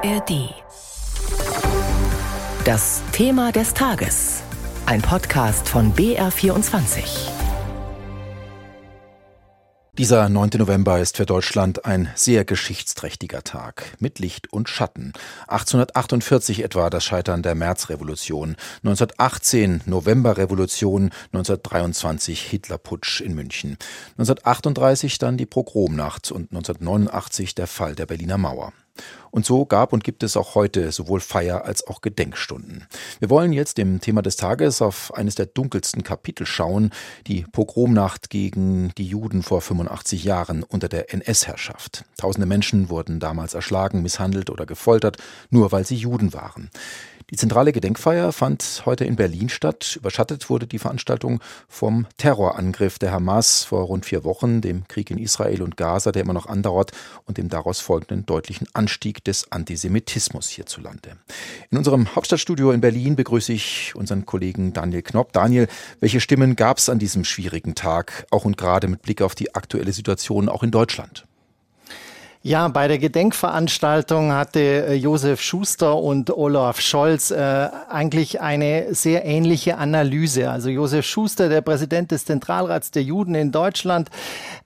ARD. Das Thema des Tages. Ein Podcast von BR24. Dieser 9. November ist für Deutschland ein sehr geschichtsträchtiger Tag mit Licht und Schatten. 1848 etwa das Scheitern der Märzrevolution, 1918 Novemberrevolution, 1923 Hitlerputsch in München, 1938 dann die Pogromnacht und 1989 der Fall der Berliner Mauer. Und so gab und gibt es auch heute sowohl Feier- als auch Gedenkstunden. Wir wollen jetzt dem Thema des Tages auf eines der dunkelsten Kapitel schauen, die Pogromnacht gegen die Juden vor 85 Jahren unter der NS-Herrschaft. Tausende Menschen wurden damals erschlagen, misshandelt oder gefoltert, nur weil sie Juden waren. Die zentrale Gedenkfeier fand heute in Berlin statt. Überschattet wurde die Veranstaltung vom Terrorangriff der Hamas vor rund vier Wochen, dem Krieg in Israel und Gaza, der immer noch andauert, und dem daraus folgenden deutlichen Anstieg des Antisemitismus hierzulande. In unserem Hauptstadtstudio in Berlin begrüße ich unseren Kollegen Daniel Knopp. Daniel, welche Stimmen gab es an diesem schwierigen Tag, auch und gerade mit Blick auf die aktuelle Situation auch in Deutschland? Ja, bei der Gedenkveranstaltung hatte äh, Josef Schuster und Olaf Scholz äh, eigentlich eine sehr ähnliche Analyse. Also Josef Schuster, der Präsident des Zentralrats der Juden in Deutschland,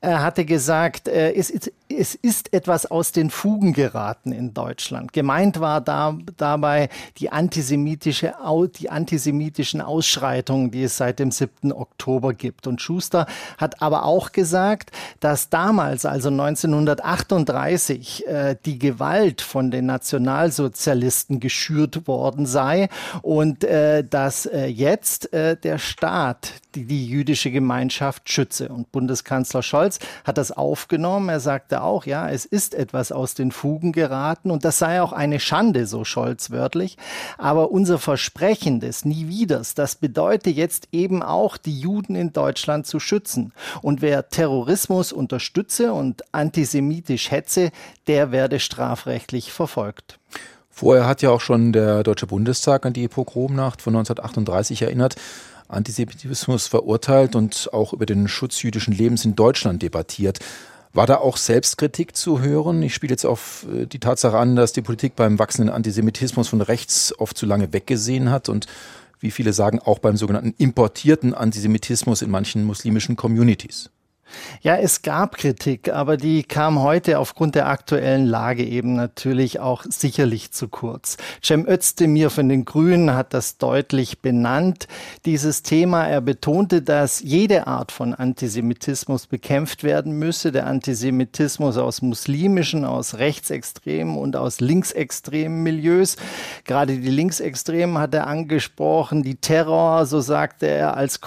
äh, hatte gesagt, äh, es, es ist etwas aus den Fugen geraten in Deutschland. Gemeint war da, dabei die, antisemitische, die antisemitischen Ausschreitungen, die es seit dem 7. Oktober gibt. Und Schuster hat aber auch gesagt, dass damals, also 1938, 1930 äh, die Gewalt von den Nationalsozialisten geschürt worden sei und äh, dass äh, jetzt der Staat die, die jüdische Gemeinschaft schütze. Und Bundeskanzler Scholz hat das aufgenommen. Er sagte auch, ja, es ist etwas aus den Fugen geraten und das sei auch eine Schande, so Scholz wörtlich. Aber unser Versprechen des Nie Wieders, das bedeutet jetzt eben auch, die Juden in Deutschland zu schützen. Und wer Terrorismus unterstütze und antisemitisch hetze, der werde strafrechtlich verfolgt. Vorher hat ja auch schon der Deutsche Bundestag an die Pogromnacht von 1938 erinnert. Antisemitismus verurteilt und auch über den Schutz jüdischen Lebens in Deutschland debattiert. War da auch Selbstkritik zu hören? Ich spiele jetzt auf äh, die Tatsache an, dass die Politik beim wachsenden Antisemitismus von rechts oft zu lange weggesehen hat und wie viele sagen, auch beim sogenannten importierten Antisemitismus in manchen muslimischen Communities. Ja, es gab Kritik, aber die kam heute aufgrund der aktuellen Lage eben natürlich auch sicherlich zu kurz. Cem Özdemir von den Grünen hat das deutlich benannt, dieses Thema. Er betonte, dass jede Art von Antisemitismus bekämpft werden müsse. Der Antisemitismus aus muslimischen, aus rechtsextremen und aus linksextremen Milieus. Gerade die Linksextremen hat er angesprochen, die Terror, so sagte er, als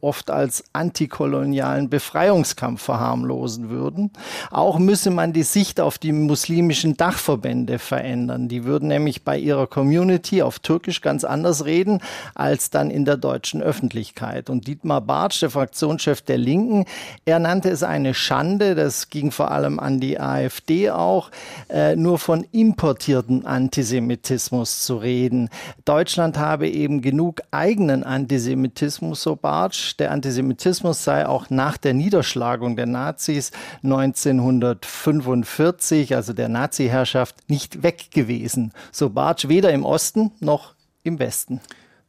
oft als antikolonialen Befreiungs Befreiungskampf verharmlosen würden. Auch müsse man die Sicht auf die muslimischen Dachverbände verändern. Die würden nämlich bei ihrer Community auf Türkisch ganz anders reden als dann in der deutschen Öffentlichkeit. Und Dietmar Bartsch, der Fraktionschef der Linken, er nannte es eine Schande, das ging vor allem an die AfD auch, äh, nur von importierten Antisemitismus zu reden. Deutschland habe eben genug eigenen Antisemitismus, so Bartsch. Der Antisemitismus sei auch nach der Niederschlagung Niederschlagung der Nazis 1945, also der Nazi-Herrschaft, nicht weg gewesen. So Bartsch weder im Osten noch im Westen.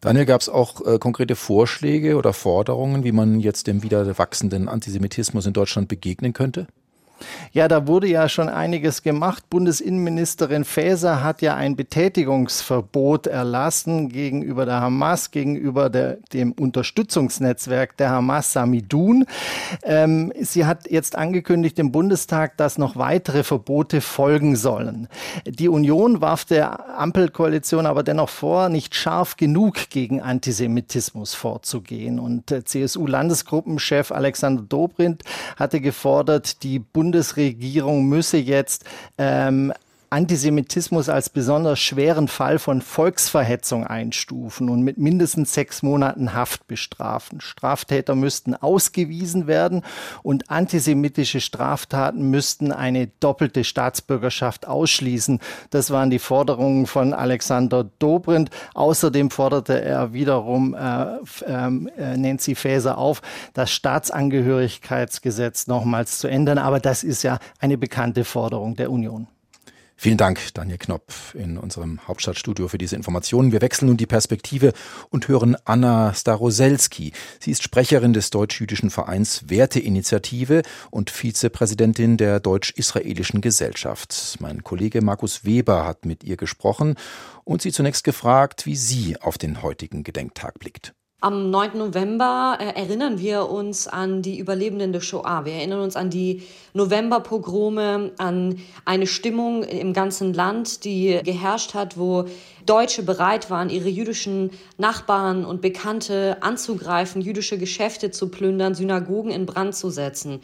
Daniel, gab es auch äh, konkrete Vorschläge oder Forderungen, wie man jetzt dem wieder wachsenden Antisemitismus in Deutschland begegnen könnte? Ja, da wurde ja schon einiges gemacht. Bundesinnenministerin Faeser hat ja ein Betätigungsverbot erlassen gegenüber der Hamas, gegenüber der, dem Unterstützungsnetzwerk der Hamas Samidun. Ähm, sie hat jetzt angekündigt im Bundestag, dass noch weitere Verbote folgen sollen. Die Union warf der Ampelkoalition aber dennoch vor, nicht scharf genug gegen Antisemitismus vorzugehen. Und äh, CSU-Landesgruppenchef Alexander Dobrindt hatte gefordert, die Bundes Bundesregierung müsse jetzt ähm, Antisemitismus als besonders schweren Fall von Volksverhetzung einstufen und mit mindestens sechs Monaten Haft bestrafen. Straftäter müssten ausgewiesen werden und antisemitische Straftaten müssten eine doppelte Staatsbürgerschaft ausschließen. Das waren die Forderungen von Alexander Dobrindt. Außerdem forderte er wiederum äh, äh, Nancy Faeser auf, das Staatsangehörigkeitsgesetz nochmals zu ändern. Aber das ist ja eine bekannte Forderung der Union. Vielen Dank, Daniel Knopp, in unserem Hauptstadtstudio für diese Informationen. Wir wechseln nun die Perspektive und hören Anna Staroselski. Sie ist Sprecherin des deutsch-jüdischen Vereins Werteinitiative und Vizepräsidentin der deutsch-israelischen Gesellschaft. Mein Kollege Markus Weber hat mit ihr gesprochen und sie zunächst gefragt, wie sie auf den heutigen Gedenktag blickt. Am 9. November äh, erinnern wir uns an die Überlebenden der Shoah. Wir erinnern uns an die Novemberpogrome, an eine Stimmung im ganzen Land, die geherrscht hat, wo Deutsche bereit waren, ihre jüdischen Nachbarn und Bekannte anzugreifen, jüdische Geschäfte zu plündern, Synagogen in Brand zu setzen.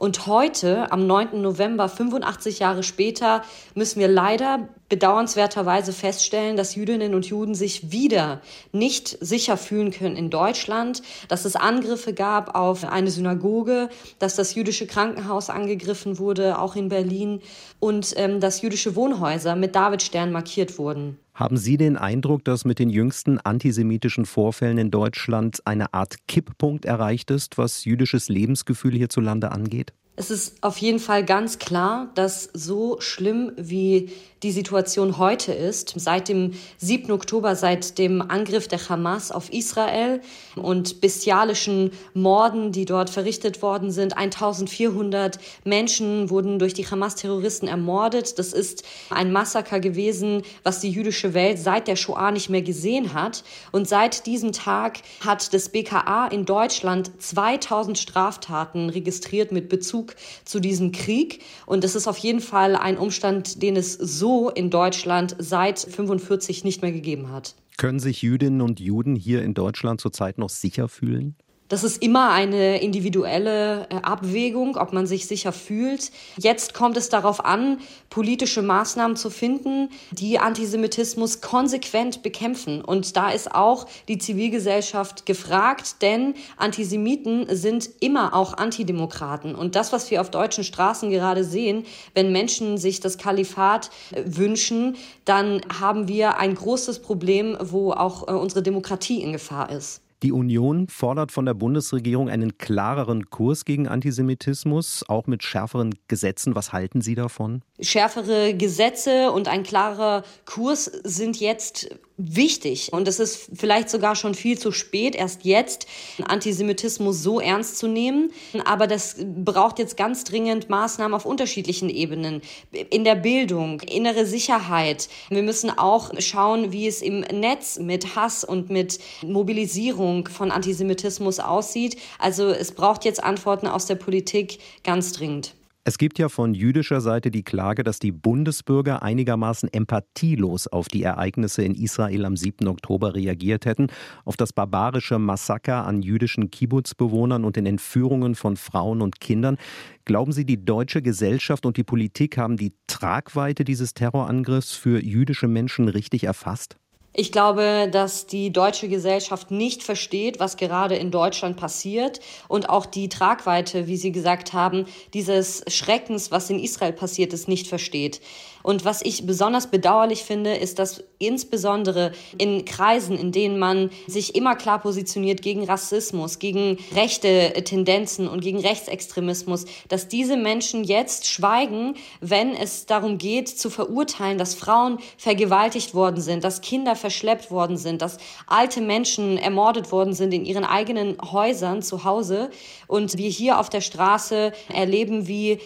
Und heute, am 9. November, 85 Jahre später, müssen wir leider bedauernswerterweise feststellen, dass Jüdinnen und Juden sich wieder nicht sicher fühlen können in Deutschland, dass es Angriffe gab auf eine Synagoge, dass das jüdische Krankenhaus angegriffen wurde, auch in Berlin, und ähm, dass jüdische Wohnhäuser mit Davidstern markiert wurden. Haben Sie den Eindruck, dass mit den jüngsten antisemitischen Vorfällen in Deutschland eine Art Kipppunkt erreicht ist, was jüdisches Lebensgefühl hierzulande angeht? Es ist auf jeden Fall ganz klar, dass so schlimm wie die Situation heute ist, seit dem 7. Oktober, seit dem Angriff der Hamas auf Israel und bestialischen Morden, die dort verrichtet worden sind. 1400 Menschen wurden durch die Hamas-Terroristen ermordet. Das ist ein Massaker gewesen, was die jüdische Welt seit der Shoah nicht mehr gesehen hat. Und seit diesem Tag hat das BKA in Deutschland 2000 Straftaten registriert mit Bezug zu diesem Krieg. Und das ist auf jeden Fall ein Umstand, den es so in Deutschland seit 45 nicht mehr gegeben hat. Können sich Jüdinnen und Juden hier in Deutschland zurzeit noch sicher fühlen? Das ist immer eine individuelle äh, Abwägung, ob man sich sicher fühlt. Jetzt kommt es darauf an, politische Maßnahmen zu finden, die Antisemitismus konsequent bekämpfen. Und da ist auch die Zivilgesellschaft gefragt, denn Antisemiten sind immer auch Antidemokraten. Und das, was wir auf deutschen Straßen gerade sehen, wenn Menschen sich das Kalifat äh, wünschen, dann haben wir ein großes Problem, wo auch äh, unsere Demokratie in Gefahr ist. Die Union fordert von der Bundesregierung einen klareren Kurs gegen Antisemitismus, auch mit schärferen Gesetzen. Was halten Sie davon? Schärfere Gesetze und ein klarer Kurs sind jetzt wichtig. Und es ist vielleicht sogar schon viel zu spät, erst jetzt Antisemitismus so ernst zu nehmen. Aber das braucht jetzt ganz dringend Maßnahmen auf unterschiedlichen Ebenen. In der Bildung, innere Sicherheit. Wir müssen auch schauen, wie es im Netz mit Hass und mit Mobilisierung von Antisemitismus aussieht. Also es braucht jetzt Antworten aus der Politik ganz dringend. Es gibt ja von jüdischer Seite die Klage, dass die Bundesbürger einigermaßen empathielos auf die Ereignisse in Israel am 7. Oktober reagiert hätten, auf das barbarische Massaker an jüdischen Kibbutzbewohnern und den Entführungen von Frauen und Kindern. Glauben Sie, die deutsche Gesellschaft und die Politik haben die Tragweite dieses Terrorangriffs für jüdische Menschen richtig erfasst? Ich glaube, dass die deutsche Gesellschaft nicht versteht, was gerade in Deutschland passiert und auch die Tragweite, wie Sie gesagt haben, dieses Schreckens, was in Israel passiert ist, nicht versteht. Und was ich besonders bedauerlich finde, ist, dass insbesondere in Kreisen, in denen man sich immer klar positioniert gegen Rassismus, gegen rechte Tendenzen und gegen Rechtsextremismus, dass diese Menschen jetzt schweigen, wenn es darum geht, zu verurteilen, dass Frauen vergewaltigt worden sind, dass Kinder verschleppt worden sind, dass alte Menschen ermordet worden sind in ihren eigenen Häusern zu Hause und wir hier auf der Straße erleben, wie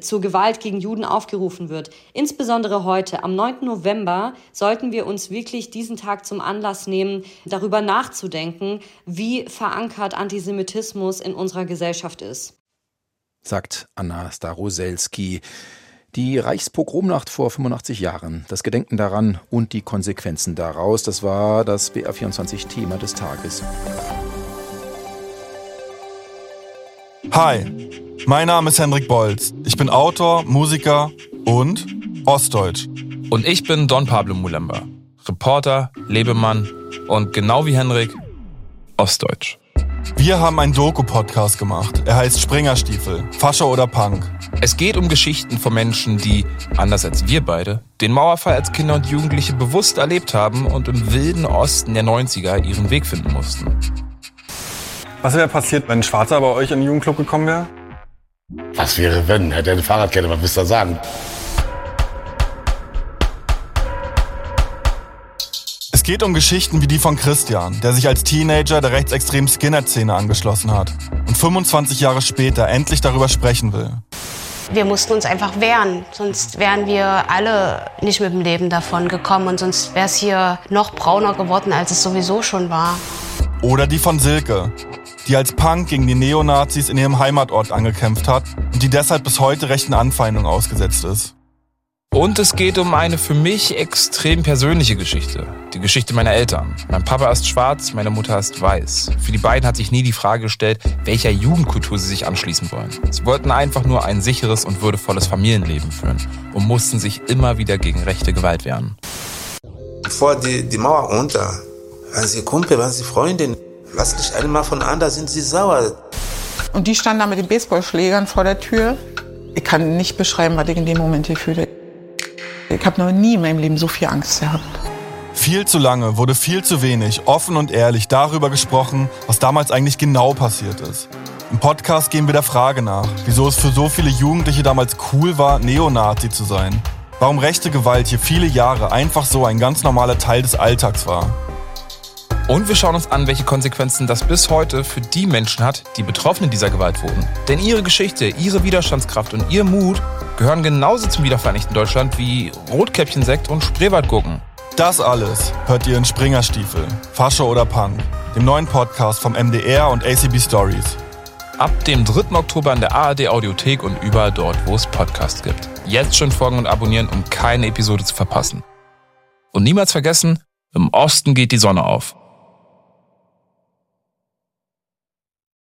zur Gewalt gegen Juden aufgerufen wird. Insbesondere heute, am 9. November, sollten wir uns wirklich diesen Tag zum Anlass nehmen, darüber nachzudenken, wie verankert Antisemitismus in unserer Gesellschaft ist. Sagt Anna Staroselski. Die Reichspogromnacht vor 85 Jahren, das Gedenken daran und die Konsequenzen daraus, das war das BR24-Thema des Tages. Hi, mein Name ist Hendrik Bolz. Ich bin Autor, Musiker und Ostdeutsch. Und ich bin Don Pablo Mulemba, Reporter, Lebemann und genau wie Hendrik, Ostdeutsch. Wir haben einen Doku-Podcast gemacht. Er heißt Springerstiefel, Fascher oder Punk. Es geht um Geschichten von Menschen, die, anders als wir beide, den Mauerfall als Kinder und Jugendliche bewusst erlebt haben und im wilden Osten der 90er ihren Weg finden mussten. Was wäre passiert, wenn ein Schwarzer bei euch in den Jugendclub gekommen wäre? Was wäre, wenn? Hätte er eine Fahrradkette, was willst du da sagen? Es geht um Geschichten wie die von Christian, der sich als Teenager der rechtsextremen Skinhead-Szene angeschlossen hat und 25 Jahre später endlich darüber sprechen will. Wir mussten uns einfach wehren, sonst wären wir alle nicht mit dem Leben davon gekommen und sonst wäre es hier noch brauner geworden, als es sowieso schon war. Oder die von Silke, die als Punk gegen die Neonazis in ihrem Heimatort angekämpft hat und die deshalb bis heute rechten Anfeindungen ausgesetzt ist. Und es geht um eine für mich extrem persönliche Geschichte. Die Geschichte meiner Eltern. Mein Papa ist schwarz, meine Mutter ist weiß. Für die beiden hat sich nie die Frage gestellt, welcher Jugendkultur sie sich anschließen wollen. Sie wollten einfach nur ein sicheres und würdevolles Familienleben führen und mussten sich immer wieder gegen rechte Gewalt wehren. Vor die, die Mauer unter. Waren sie Kumpel, waren sie Freundin. Lass dich einmal von an, da sind sie sauer. Und die standen da mit den Baseballschlägern vor der Tür. Ich kann nicht beschreiben, was ich in dem Moment hier fühle. Ich habe noch nie in meinem Leben so viel Angst gehabt. Viel zu lange wurde viel zu wenig offen und ehrlich darüber gesprochen, was damals eigentlich genau passiert ist. Im Podcast gehen wir der Frage nach, wieso es für so viele Jugendliche damals cool war, Neonazi zu sein. Warum rechte Gewalt hier viele Jahre einfach so ein ganz normaler Teil des Alltags war. Und wir schauen uns an, welche Konsequenzen das bis heute für die Menschen hat, die Betroffene dieser Gewalt wurden. Denn ihre Geschichte, ihre Widerstandskraft und ihr Mut gehören genauso zum wiedervereinigten Deutschland wie Rotkäppchensekt und Spreewaldgurken. Das alles hört ihr in Springerstiefel, Fascho oder Punk, dem neuen Podcast vom MDR und ACB Stories. Ab dem 3. Oktober in der ARD Audiothek und überall dort, wo es Podcasts gibt. Jetzt schon folgen und abonnieren, um keine Episode zu verpassen. Und niemals vergessen, im Osten geht die Sonne auf.